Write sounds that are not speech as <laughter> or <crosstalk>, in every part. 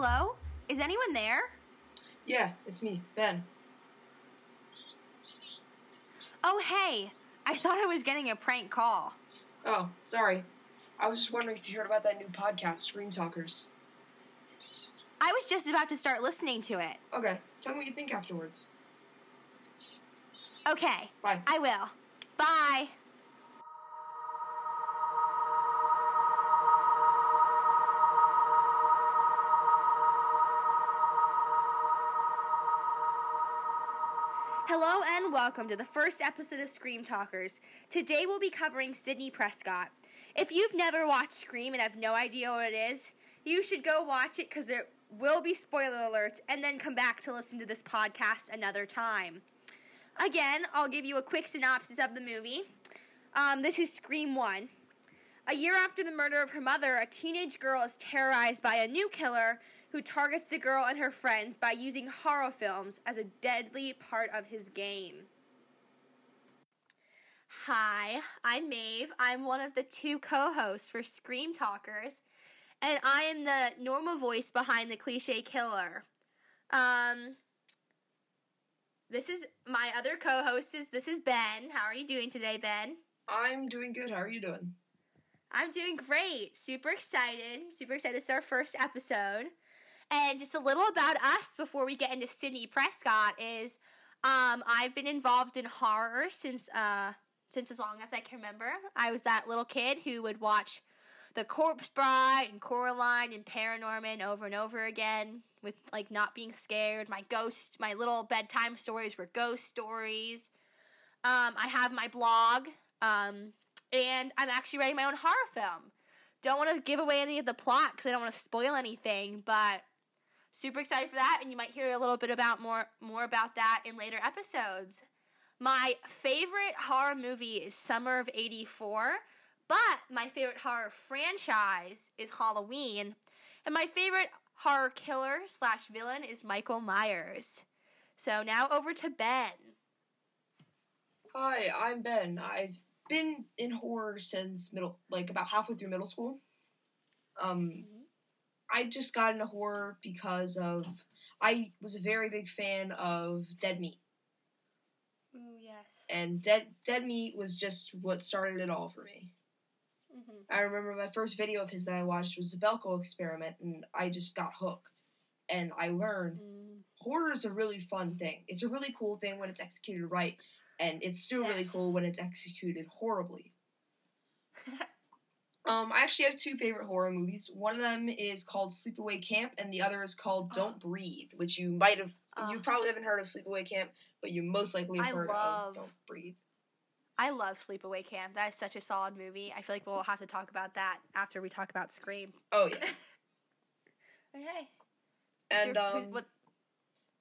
Hello? Is anyone there? Yeah, it's me, Ben. Oh, hey. I thought I was getting a prank call. Oh, sorry. I was just wondering if you heard about that new podcast, Scream Talkers. I was just about to start listening to it. Okay, tell me what you think afterwards. Okay. Bye. I will. Bye. Welcome to the first episode of Scream Talkers. Today we'll be covering Sidney Prescott. If you've never watched Scream and have no idea what it is, you should go watch it because there will be spoiler alerts and then come back to listen to this podcast another time. Again, I'll give you a quick synopsis of the movie. Um, this is Scream 1. A year after the murder of her mother, a teenage girl is terrorized by a new killer who targets the girl and her friends by using horror films as a deadly part of his game. Hi, I'm Maeve. I'm one of the two co hosts for Scream Talkers, and I am the normal voice behind the cliche killer. Um, this is my other co host is this is Ben. How are you doing today, Ben? I'm doing good. How are you doing? I'm doing great. Super excited. Super excited. This is our first episode. And just a little about us before we get into Sydney Prescott is um, I've been involved in horror since uh, since as long as I can remember. I was that little kid who would watch The Corpse Bride and Coraline and Paranorman over and over again with like not being scared. My ghost, my little bedtime stories were ghost stories. Um, I have my blog, um, and I'm actually writing my own horror film. Don't want to give away any of the plot because I don't want to spoil anything, but super excited for that, and you might hear a little bit about more more about that in later episodes. My favorite horror movie is Summer of '84, but my favorite horror franchise is Halloween, and my favorite horror killer slash villain is Michael Myers. So now over to Ben. Hi, I'm Ben. I've been in horror since middle, like about halfway through middle school. Um, I just got into horror because of I was a very big fan of Dead Meat, Ooh yes. and Dead Dead Meat was just what started it all for me. mm-hmm. I remember my first video of his that I watched was the Belko experiment, and I just got hooked. And I learned Mm. horror is a really fun thing. It's a really cool thing when it's executed right, and it's still really cool when it's executed horribly. <laughs> um, I actually have two favorite horror movies. One of them is called Sleepaway Camp, and the other is called Oh. Don't Breathe, which you might have, you Oh. probably haven't heard of Sleepaway Camp, but you most likely have I heard love- of Don't Breathe. I love Sleepaway Camp. That is such a solid movie. I feel like we'll have to talk about that after we talk about Scream. Oh yeah, <laughs> Okay. and Your- um, what,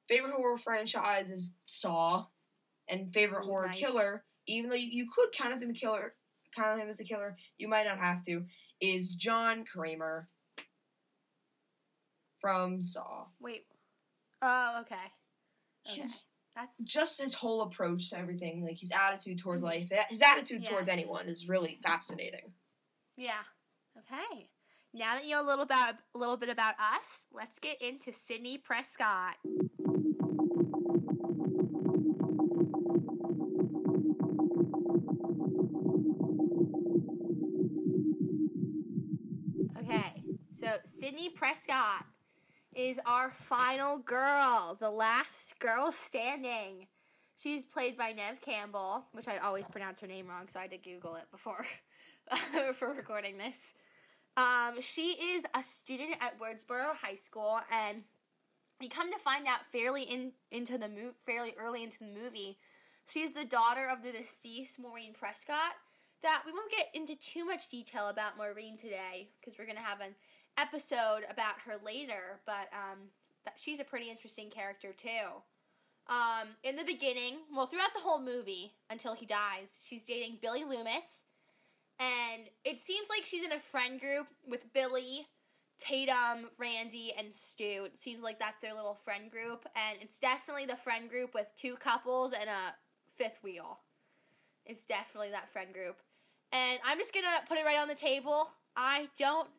favorite horror franchise is Saw, and favorite Ooh, horror nice. killer, even though you, you could count as him a killer, count him as a killer, you might not have to, is John Kramer from Saw. wait. Oh, okay. Okay. His That's just his whole approach to everything, like his attitude towards Mhm. life, his attitude towards anyone is really fascinating. yeah. Okay. Now that you know a little about a little bit about us, let's get into Sydney Prescott. Okay, so Sydney Prescott is our final girl, the last girl standing. She's played by Neve Campbell, which I always pronounce her name wrong, so I had to Google it before <laughs> for recording this. Um, she is a student at Woodsboro High School, and we come to find out fairly in into the mo- fairly early into the movie, she is the daughter of the deceased Maureen Prescott. That we won't get into too much detail about Maureen today because we're gonna have an episode about her later. But um, that she's a pretty interesting character too. Um, in the beginning, well, throughout the whole movie until he dies, she's dating Billy Loomis, and it seems like she's in a friend group with Billy, Tatum, Randy, and Stu. It seems like that's their little friend group, and it's definitely the friend group with two couples and a fifth wheel. It's definitely that friend group. And I'm just gonna put it right on the table. I don't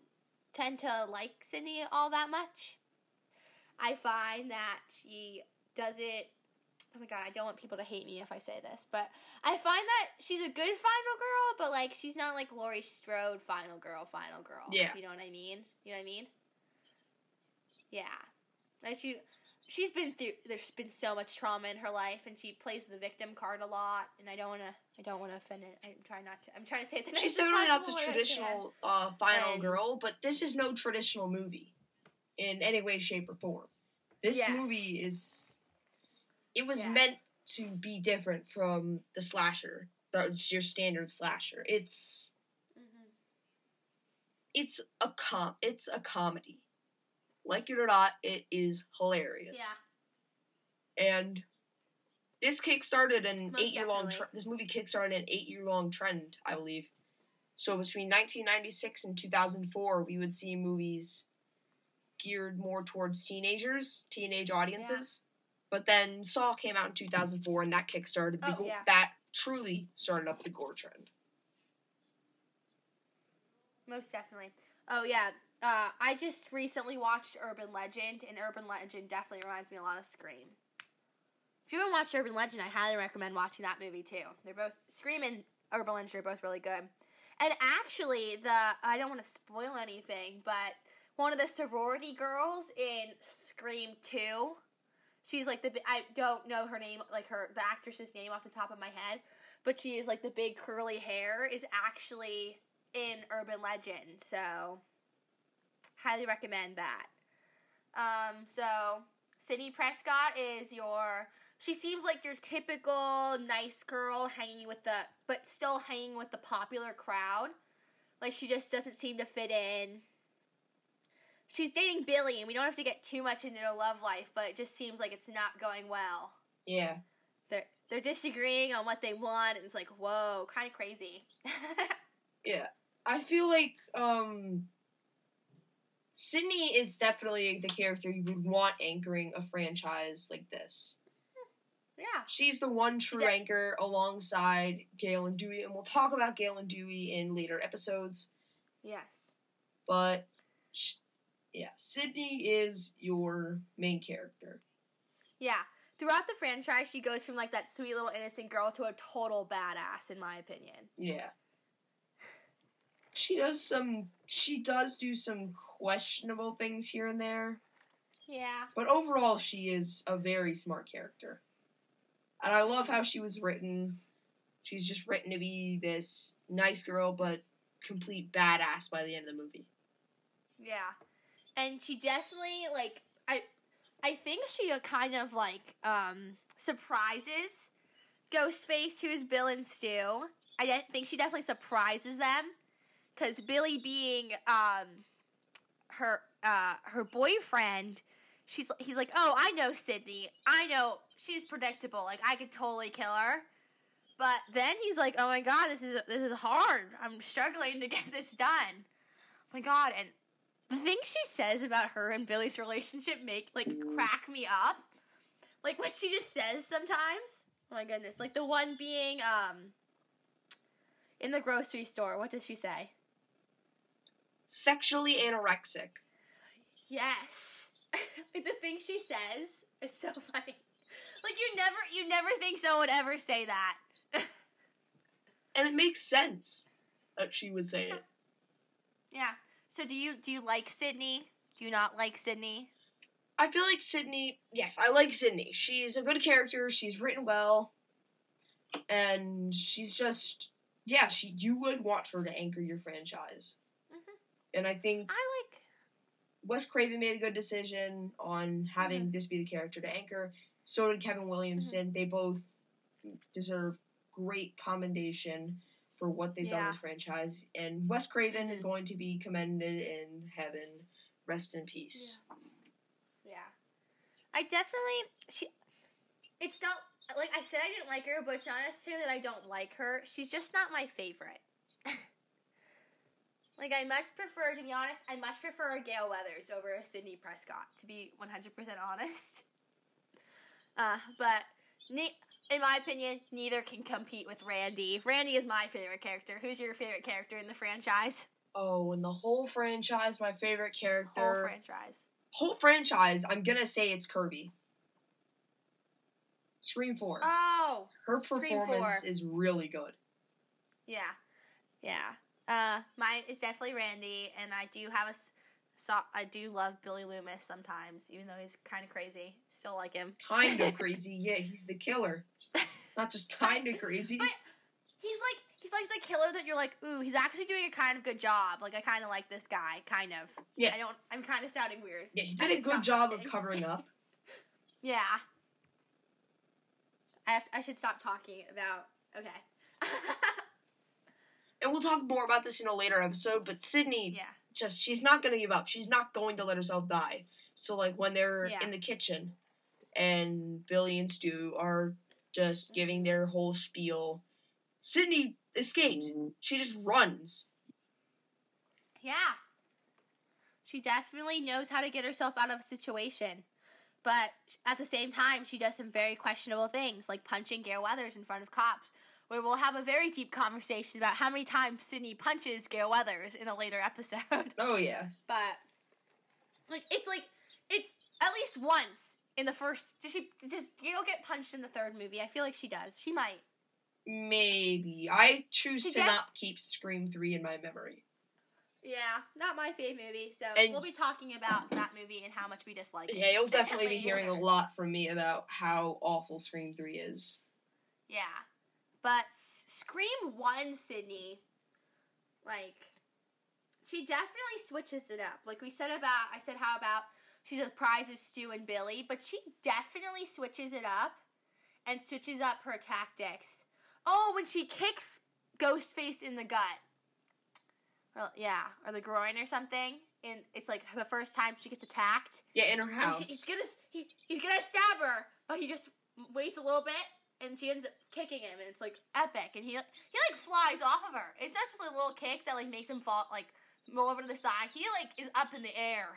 tend to like Sydney all that much. I find that she does it. Oh my god, I don't want people to hate me if I say this, but I find that she's a good final girl, but like she's not like Laurie Strode final girl, final girl. Yeah. if you know what I mean. You know what I mean? Yeah, like she, she's been through. There's been so much trauma in her life, and she plays the victim card a lot. And I don't wanna, I don't wanna offend it. I'm trying not to. I'm trying to say it the She's definitely not the possible way I can. traditional uh, final And- girl, but this is no traditional movie in any way, shape, or form. This Yes. movie is. It was Yes. meant to be different from the slasher, the, your standard slasher. It's Mhm. it's a com it's a comedy. Like it or not, it is hilarious. Yeah. And this kickstarted an Most eight year long. Tre- this movie kickstarted an eight year long trend, I believe. So between 1996 and 2004, we would see movies geared more towards teenagers, teenage audiences. But then Saw came out in 2004, and that kickstarted the Oh, go- yeah. that truly started up the gore trend. Most definitely. Oh yeah. Uh, I just recently watched Urban Legend, and Urban Legend definitely reminds me a lot of Scream. If you haven't watched Urban Legend, I highly recommend watching that movie too. They're both Scream and Urban Legend are both really good. And actually, the I don't want to spoil anything, but one of the sorority girls in Scream Two, she's like the I don't know her name, like her the actress's name off the top of my head, but she is like the big curly hair is actually in Urban Legend. So highly recommend that. Um, so Sydney Prescott is your she seems like your typical nice girl hanging with the but still hanging with the popular crowd. Like she just doesn't seem to fit in. She's dating Billy and we don't have to get too much into their love life, but it just seems like it's not going well. Yeah. They're they're disagreeing on what they want and it's like, whoa, kind of crazy. <laughs> Yeah. I feel like um Sydney is definitely the character you would want anchoring a franchise like this. Yeah. She's the one true Yeah. anchor alongside Gail and Dewey, and we'll talk about Gail and Dewey in later episodes. Yes. But sh- yeah, Sydney is your main character. Yeah. Throughout the franchise, she goes from like that sweet little innocent girl to a total badass, in my opinion. Yeah. She does some. She does do some questionable things here and there. Yeah. But overall, she is a very smart character. And I love how she was written. She's just written to be this nice girl, but complete badass by the end of the movie. Yeah. And she definitely like I I think she uh, kind of like um surprises Ghostface, who's Bill and Stu. I think she definitely surprises them because Billy being um her uh her boyfriend, she's he's like, oh, I know Sydney. I know she's predictable. Like I could totally kill her. But then he's like, oh my god, this is this is hard. I'm struggling to get <laughs> this done. Oh my god, and the things she says about her and Billy's relationship make like crack me up. Like what she just says sometimes. Oh my goodness. Like the one being um in the grocery store. What does she say? Sexually anorexic. Yes. <laughs> like the thing she says is so <laughs> funny. Like you never you never think someone would ever say that. <laughs> And it makes sense that she would say it. Yeah. So do you do you like Sydney? Do you not like Sydney? I feel like Sydney, yes, I like Sydney. She's a good character, she's written well, and she's just, yeah, she you would want her to anchor your franchise. Mhm. And I think I like Wes Craven made a good decision on having mm-hmm. this be the character to anchor. So did Kevin Williamson. Mm-hmm. They both deserve great commendation for what they've done with the franchise. And Wes Craven is mm-hmm. going to be commended in heaven. Rest in peace. Yeah. I definitely she it's not like I said I didn't like her, but it's not necessarily that I don't like her. She's just not my favorite. <laughs> like I much prefer to be honest, I much prefer Gail Weathers over Sydney Prescott, to be one hundred percent honest. Uh, but ne- in my opinion, neither can compete with Randy. Randy is my favorite character. Who's your favorite character in the franchise? Oh, in the whole franchise, my favorite character. Whole franchise. whole franchise, I'm gonna say it's Kirby. Scream Four. Oh, Her performance 4. is really good. yeah, yeah. Uh, mine is definitely Randy, and I do have a. So I do love Billy Loomis sometimes, even though he's kind of crazy. Still like him. Kind of <laughs> crazy. Yeah, he's the killer. Not just <laughs> kind of crazy. But he's like he's like the killer that you're like, ooh, he's actually doing a kind of good job. Like I kind of like this guy, kind of. Yeah. I don't. I'm kind of sounding weird. Yeah, he did a good job of covering up. <laughs> Yeah. I have. I should stop talking about. Okay. And we'll talk more about this in a later episode, but Sydney yeah. just she's not gonna give up. She's not going to let herself die. So like when they're Yeah. in the kitchen and Billy and Stu are just mm-hmm. giving their whole spiel, Sydney escapes. Mm-hmm. She just runs. Yeah. She definitely knows how to get herself out of a situation. But at the same time, she does some very questionable things, like punching Gail Weathers in front of cops, where we'll have a very deep conversation about how many times Sydney punches Gail Weathers in a later <laughs> episode. Oh yeah. But, like, it's like, it's at least once in the first. Does she, does Gail get punched in the third movie? I feel like she does. She might. Maybe. I choose She to not keep Scream 3 in my memory. Yeah, not my favorite movie, so And- we'll be talking about that movie and how much we dislike it. Yeah, you'll definitely be hearing a lot from me about how awful Scream 3 is. Yeah. But Scream 1 Sydney, like, she definitely switches it up. Like we said about, I said how about she surprises Stu and Billy, but she definitely switches it up and switches up her tactics. Oh, when she kicks Ghostface in the gut. Or, yeah, or the groin or something. And it's like the first time she gets attacked. Yeah, in her And house. she, he's gonna he, he's gonna stab her, but he just waits a little bit, and she ends up kicking him, and it's like epic. And he he like flies off of her. It's not just like a little kick that like makes him fall like roll over to the side. He like is up in the air.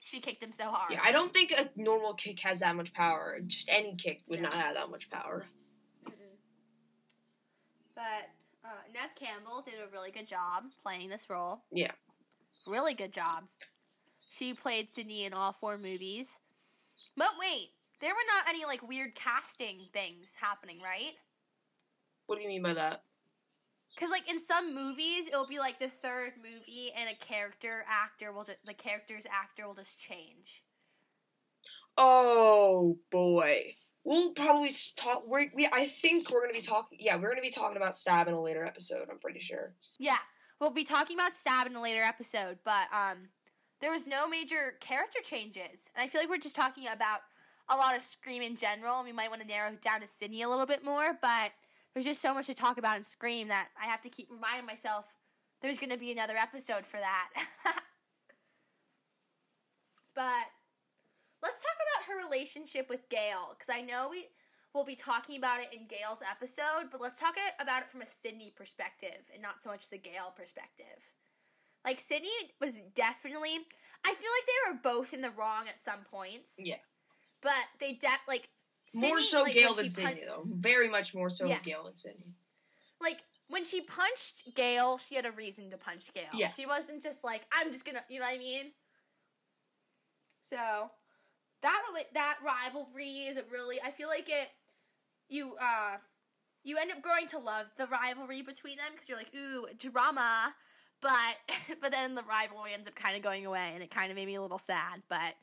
She kicked him so hard. Yeah, I don't think a normal kick has that much power. Just any kick would Yeah. not have that much power. Mm-mm. But uh, Neve Campbell did a really good job playing this role. Yeah. Really good job. She played Sydney in all four movies. But wait, there were not any like weird casting things happening, right? What do you mean by that? Because like in some movies, it'll be like the third movie, and a character actor will just the character's actor will just change. Oh boy. We'll probably talk. We're, we I think we're gonna be talking. Yeah, we're gonna be talking about Stab in a later episode. I'm pretty sure. Yeah, we'll be talking about Stab in a later episode, but um, there was no major character changes, and I feel like we're just talking about a lot of Scream in general. We might want to narrow it down to Sydney a little bit more, but there's just so much to talk about in Scream that I have to keep reminding myself there's going to be another episode for that. <laughs> but let's talk about her relationship with Gail, because I know we will be talking about it in Gail's episode, but let's talk about it from a Sydney perspective and not so much the Gail perspective. Like Sydney was definitely, I feel like they were both in the wrong at some points. Yeah. But they de- like more so like, Gail than she pun- Sydney, though. Very much more so Yeah. Gail than Sydney. like when she punched Gail, she had a reason to punch Gail. Yeah. She wasn't just like I'm just gonna, you know what I mean? So that that rivalry is a really. I feel like it. You uh, you end up growing to love the rivalry between them because you're like, ooh, drama. But <laughs> but then the rivalry ends up kind of going away, and it kind of made me a little sad. But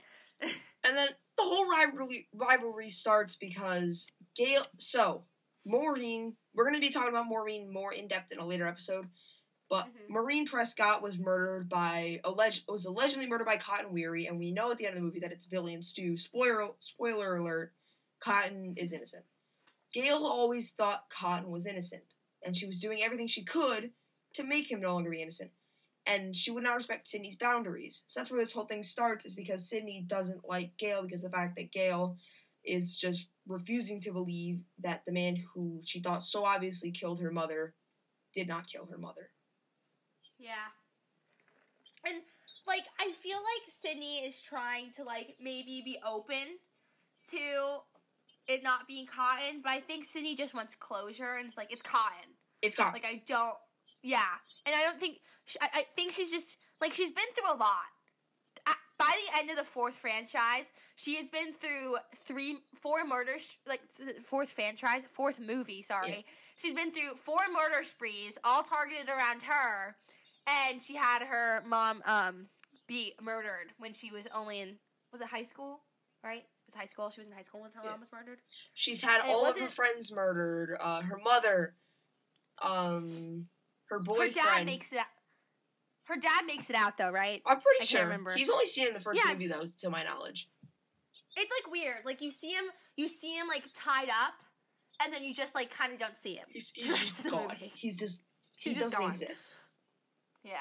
And then the whole rivalry rivalry starts because Gail. So Maureen, we're gonna be talking about Maureen more in depth in a later episode. But Mhm. Maureen Prescott was murdered by alleged was allegedly murdered by Cotton Weary, and we know at the end of the movie that it's Billy and Stu. Spoiler spoiler alert: Cotton is innocent. Gail always thought Cotton was innocent, and she was doing everything she could to make him no longer be innocent. And she would not respect Sydney's boundaries. So that's where this whole thing starts, is because Sydney doesn't like Gail because of the fact that Gail is just refusing to believe that the man who she thought so obviously killed her mother did not kill her mother. Yeah. And like I feel like Sydney is trying to like maybe be open to it not being cotton, but I think Sydney just wants closure and it's like it's cotton. It's got Like I don't yeah. And I don't think sh I, I think she's just like she's been through a lot. By the end of the fourth franchise, she has been through three, four murders, like th- fourth franchise, fourth movie. Sorry, Yeah. she's been through four murder sprees, all targeted around her, and she had her mom um be murdered when she was only in was it high school, right? It was high school. She was in high school when her Yeah. mom was murdered. She's had And all of her friends murdered. Uh, her mother, um, her Her dad makes it. out. Her dad makes it out though, right? I'm pretty I sure. remember. He's only seen in the first Yeah. movie, though, to my knowledge. It's like weird. Like you see him, you see him like tied up, and then you just like kind of don't see him. He's, he's just gone. <laughs> He's just he He's doesn't gone. exist. Yeah,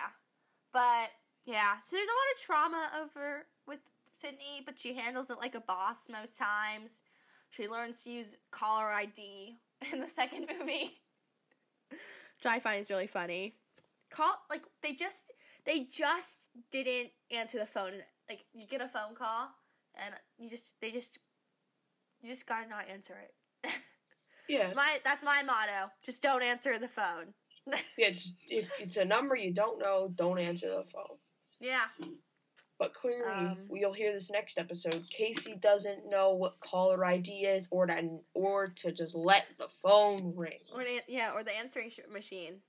but yeah. So there's a lot of trauma over with Sydney, but she handles it like a boss most times. She learns to use caller ID <laughs> in the second movie, which I find is really funny. Call like they just they just didn't answer the phone. Like you get a phone call and you just they just you just gotta not answer it. <laughs> Yeah, That's my that's my motto. Just don't answer the phone. <laughs> yeah. It's, if it's a number you don't know, don't answer the phone. yeah. But clearly, Um, we'll hear this next episode. Casey doesn't know what caller ID is, or to or to just let the phone ring. Or the, yeah, or the answering sh- machine.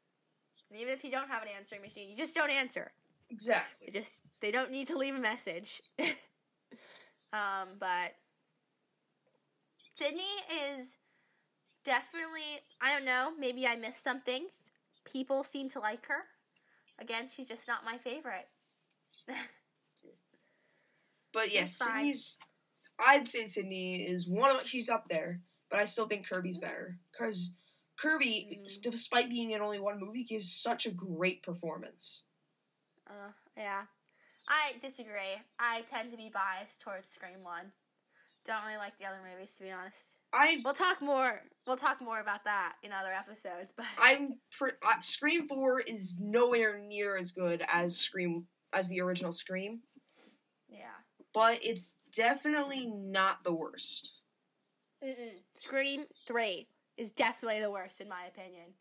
And even if you don't have an answering machine, you just don't answer. Exactly. They just they don't need to leave a message. <laughs> um, but Sydney is definitely I don't know, maybe I missed something. People seem to like her. Again, she's just not my favorite. <laughs> But yes. Sydney's. I'd say Sydney is one of she's up there, but I still think Kirby's better because Kirby, Mhm. despite being in only one movie, gives such a great performance. Uh, yeah. I disagree. I tend to be biased towards Scream 1. Don't really like the other movies, to be honest. I We'll talk more. We'll talk more about that in other episodes. But <laughs> I'm pre- I, Scream Four is nowhere near as good as Scream as the original Scream, but it's definitely not the worst. Mm-mm. Scream Three is definitely the worst in my opinion.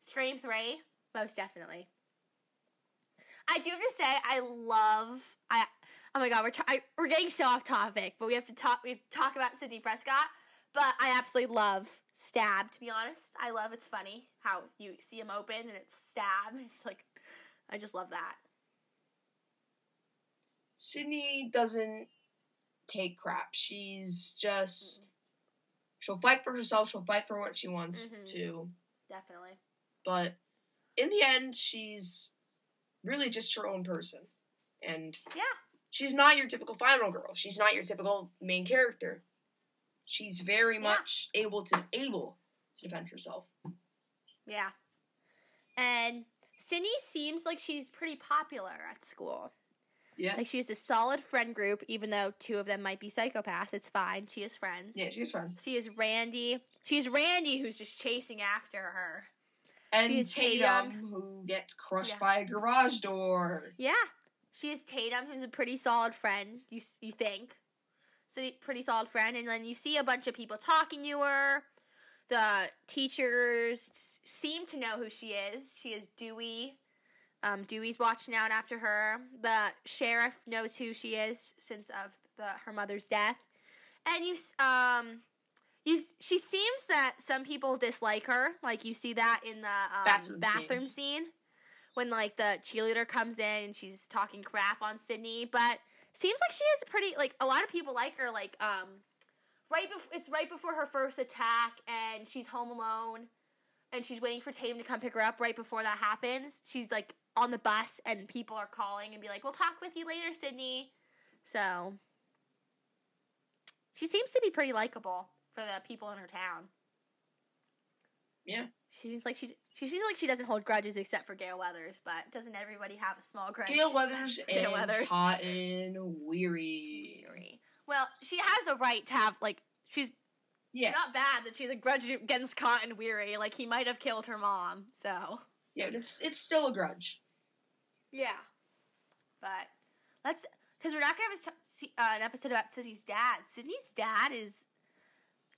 Scream Three, most definitely. I do have to say, I love. I oh my god, we're we're getting so off topic, but we have to talk. We to talk about Sidney Prescott. But I absolutely love Stab. To be honest, I love. It's funny how you see him open and it's Stab. <laughs> It's like, I just love that. Sydney doesn't take crap. She's just she'll fight for herself. She'll fight for what she wants Mhm. to. Definitely. But in the end, she's really just her own person. And Yeah. she's not your typical final girl. She's not your typical main character. She's very Yeah. much able to able to defend herself. Yeah. And Sydney seems like she's pretty popular at school. Yeah. Like she has a solid friend group, even though two of them might be psychopaths. It's fine. She has friends. Yeah, she's fun. She is Randy. She's Randy who's just chasing after her. And She is Tatum, Tatum. who gets crushed Yeah. by a garage door. Yeah. She is Tatum, who's a pretty solid friend. You you think? So pretty solid friend, and then you see a bunch of people talking to her. The teachers seem to know who she is. She is Dewey. Um, Dewey's watching out after her. The sheriff knows who she is since of the her mother's death, and you um. You, she seems that some people dislike her. Like you see that in the um, Bathroom bathroom, scene. scene when like the cheerleader comes in and she's talking crap on Sydney, but seems like she is pretty like a lot of people like her like um right before it's right before her first attack and she's home alone and she's waiting for Tatum to come pick her up right before that happens. She's like on the bus and people are calling and be like, "We'll talk with you later, Sydney." So she seems to be pretty likable for the people in her town. Yeah. She seems like she she seems like she doesn't hold grudges except for Gail Weathers, but doesn't everybody have a small grudge? Gail Weathers Gail and Weathers. Cotton Weary. Weary. Well, she has a right to have like she's Yeah, it's not bad that she's a grudge against Cotton Weary. Like he might have killed her mom, so yeah, but it's it's still a grudge. Yeah. But let's because we're not gonna have a t- see- uh, an episode about Sydney's dad. Sydney's dad is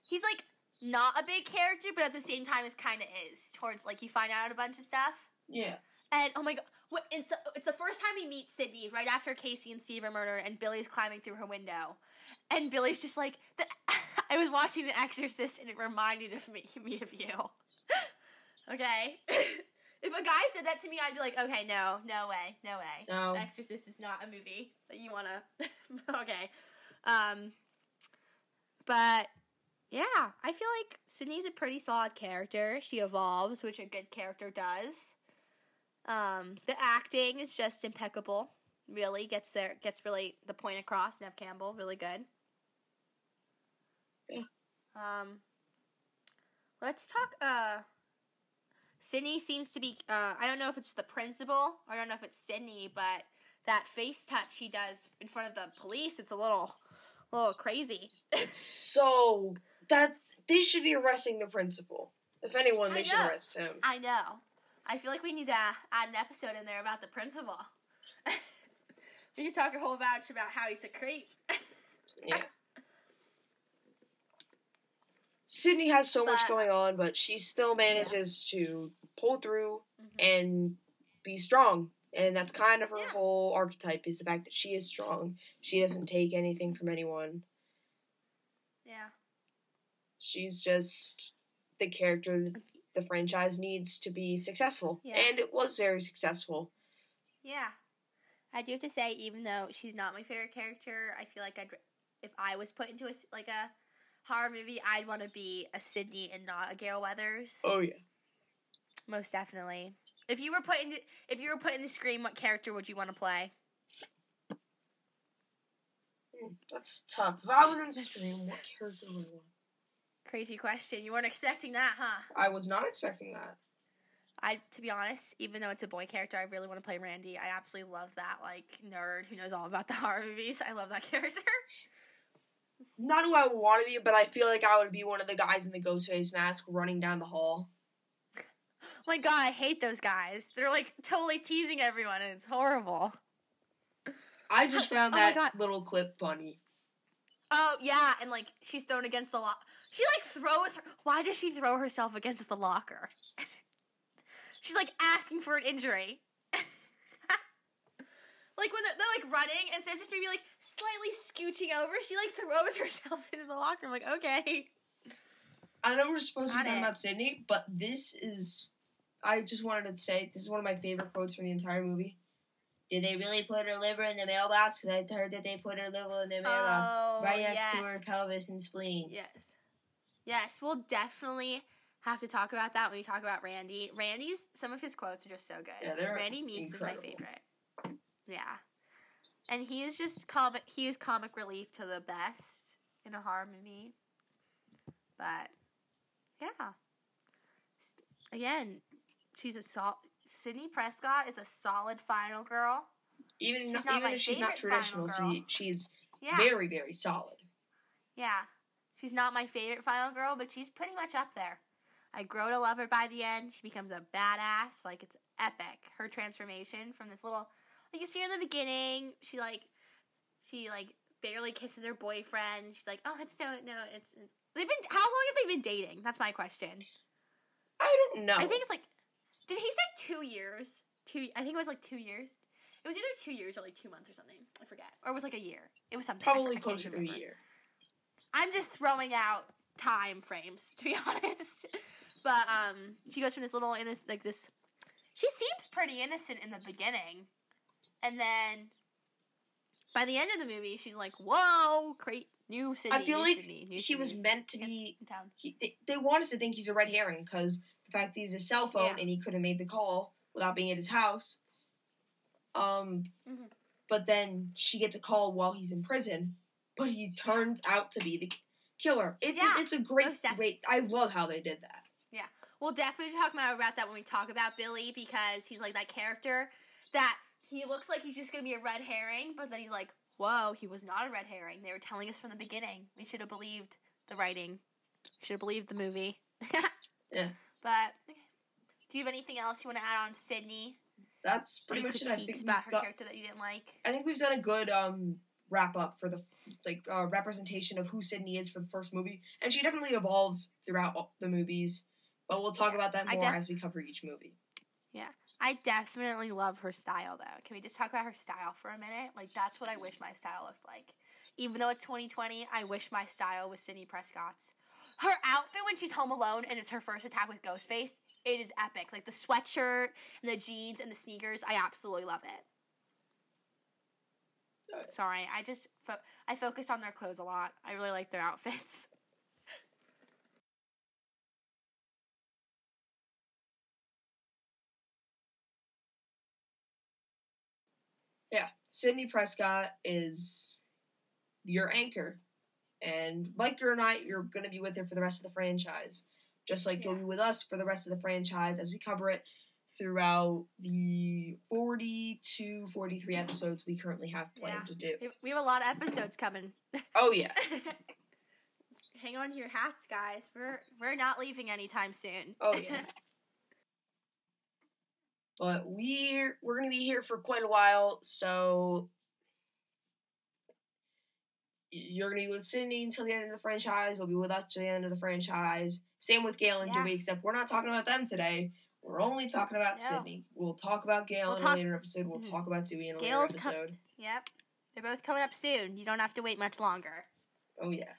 he's like not a big character, but at the same time is kind of is towards like you find out a bunch of stuff. Yeah, And oh my god, It's it's the first time we meet Sydney right after Casey and Steve are murdered, and Billy's climbing through her window, and Billy's just like, the, <laughs> "I was watching The Exorcist, and it reminded of me, <laughs> me of you." <laughs> okay, if a guy said that to me, I'd be like, "Okay, no, no way, no way. No. The Exorcist is not a movie that you wanna." <laughs> okay, um, but yeah, I feel like Sydney's a pretty solid character. She evolves, which a good character does. Um, the acting is just impeccable. Really gets there, gets really the point across. Neve Campbell, really good. Yeah. Um, let's talk. Uh, Sydney seems to be. Uh, I don't know if it's the principal. I don't know if it's Sydney, but that face touch he does in front of the police, it's a little, a little crazy. It's so that's they should be arresting the principal. If anyone, they should arrest him. I know. I feel like we need to add an episode in there about the principal. <laughs> we could talk a whole bunch about how he's a creep. <laughs> Yeah. Sydney has so much going on, but she still manages to pull through Mhm. and be strong. And that's kind of her Yeah. whole archetype is the fact that she is strong. She doesn't take anything from anyone. Yeah. She's just the character that the franchise needs to be successful. Yeah. And it was very successful. Yeah. I do have to say, even though she's not my favorite character, I feel like I'd if I was put into a like a horror movie, I'd want to be a Sydney and not a Gail Weathers. Oh yeah. Most definitely. If you were put in the, if you were put in the screen, what character would you want to play? Hmm, That's tough. If I was in Scream, what character would I want? Crazy question. You weren't expecting that, huh? I was not expecting that. I, to be honest, even though it's a boy character, I really want to play Randy. I absolutely love that like nerd who knows all about the horror movies. I love that <laughs> character. Not who I would want to be, but I feel like I would be one of the guys in the ghost face mask running down the hall. Oh my god, I hate those guys. They're like totally teasing everyone, and it's horrible. I just <gasps> found Oh that little clip funny. Oh yeah, and like she's thrown against the lock. She like throws her. Why does she throw herself against the locker? <laughs> she's like asking for an injury. Like when they're, they're like running, instead of just maybe like slightly scooching over, she like throws <laughs> herself into the locker. I'm like, okay. I know we're supposed to be talking it. about Sydney, but this is. I just wanted to say this is one of my favorite quotes from the entire movie. Did they really put her liver in the mailbox? Because I heard that they put her liver in the mailbox Oh, right next yes. to her pelvis and spleen. Yes. Yes, we'll definitely have to talk about that when we talk about Randy. Randy's some of his quotes are just so good. Yeah, they're Randy Meeks is my favorite. Yeah. And he is just comic he is comic relief to the best in a horror movie. But yeah. Again, she's a sol Sydney Prescott is a solid final girl. Even She's not, not even my if she's not favorite final traditional, she, she's Yeah. very very solid. Yeah. She's not my favorite final girl, but she's pretty much up there. I grow to love her by the end. She becomes a badass. Like it's epic. Her transformation from this little like you see her in the beginning, she like she like barely kisses her boyfriend and she's like, Oh, it's no no, it's, it's they've been how long have they been dating? That's my question. I don't know. I think it's like did he say two years? Two I think it was like two years. It was either two years or like two months or something. I forget. Or it was like a year. It was something. Probably I closer to a year. I'm just throwing out time frames <laughs> to be honest. But um, she goes from this little innocent, like this. She seems pretty innocent in the beginning, and then by the end of the movie, she's like, "Whoa, great new Sydney." I feel like Sydney, new he was meant to be. He, they, they want us to think he's a red herring because the fact that he's a cell phone Yeah. and he could have made the call without being at his house. Um, Mhm. but then she gets a call while he's in prison, but he turns out to be the killer. It's Yeah, a, it's a great, great. I love how they did that. Yeah, we'll definitely talk about that when we talk about Billy because he's like that character that he looks like he's just gonna be a red herring, but then he's like, "Whoa, he was not a red herring. They were telling us from the beginning. We should have believed the writing. We should have believed the movie." <laughs> Yeah. But do you have anything else you want to add on Sydney? That's pretty much it. I think about her got, character that you didn't like? I think we've done a good um wrap up for the like uh, representation of who Sydney is for the first movie, and she definitely evolves throughout the movies. But we'll talk Yeah, about that more def- as we cover each movie. I definitely love her style though. Can we just talk about her style for a minute? Like that's what I wish my style looked like. Even though it's 2020, I wish my style was Sydney Prescott's. Her outfit when she's home alone and it's her first attack with Ghostface, it is epic. Like the sweatshirt and the jeans and the sneakers, I absolutely love it. Sorry, I just fo- I focus on their clothes a lot. I really like their outfits. <laughs> Yeah, Sydney Prescott is your anchor, and like it or not, you're going to be with her for the rest of the franchise, just like you'll be with us for the rest of the franchise as we cover it throughout the 42, 43 episodes we currently have planned Yeah. to do. We- We have a lot of episodes coming. <laughs> Oh yeah, <laughs> Hang on to your hats, guys. We're we're not leaving anytime soon. oh yeah. <laughs> but we're we're gonna be here for quite a while, so you're gonna be with Sydney until the end of the franchise. We'll be with us till the end of the franchise. Same with Gail and Yeah. Dewey, except we're not talking about them today. We're only talking about No. Sydney. We'll talk about Gail We'll in talk- a later episode. We'll Mhm. talk about Dewey in a Gail's later episode. yep. They're both coming up soon. You don't have to wait much longer. oh yeah.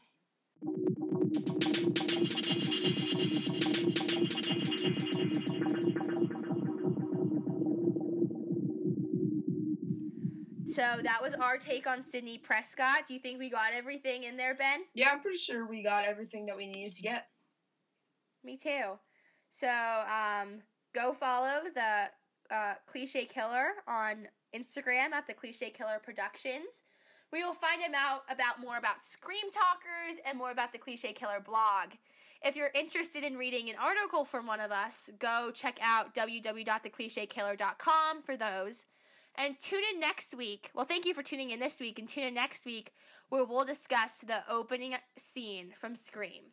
So that was our take on Sydney Prescott. Do you think we got everything in there, Ben? Yeah, I'm pretty sure we got everything that we needed to get. Me too. So um, go follow the uh, Cliche Killer on Instagram at the Cliche Killer Productions. We will find him out about more about Scream Talkers and more about the Cliche Killer blog. If you're interested in reading an article from one of us, go check out www.theclichekiller.com for those. And tune in next week. Well, thank you for tuning in this week, and tune in next week where we'll discuss the opening scene from Scream.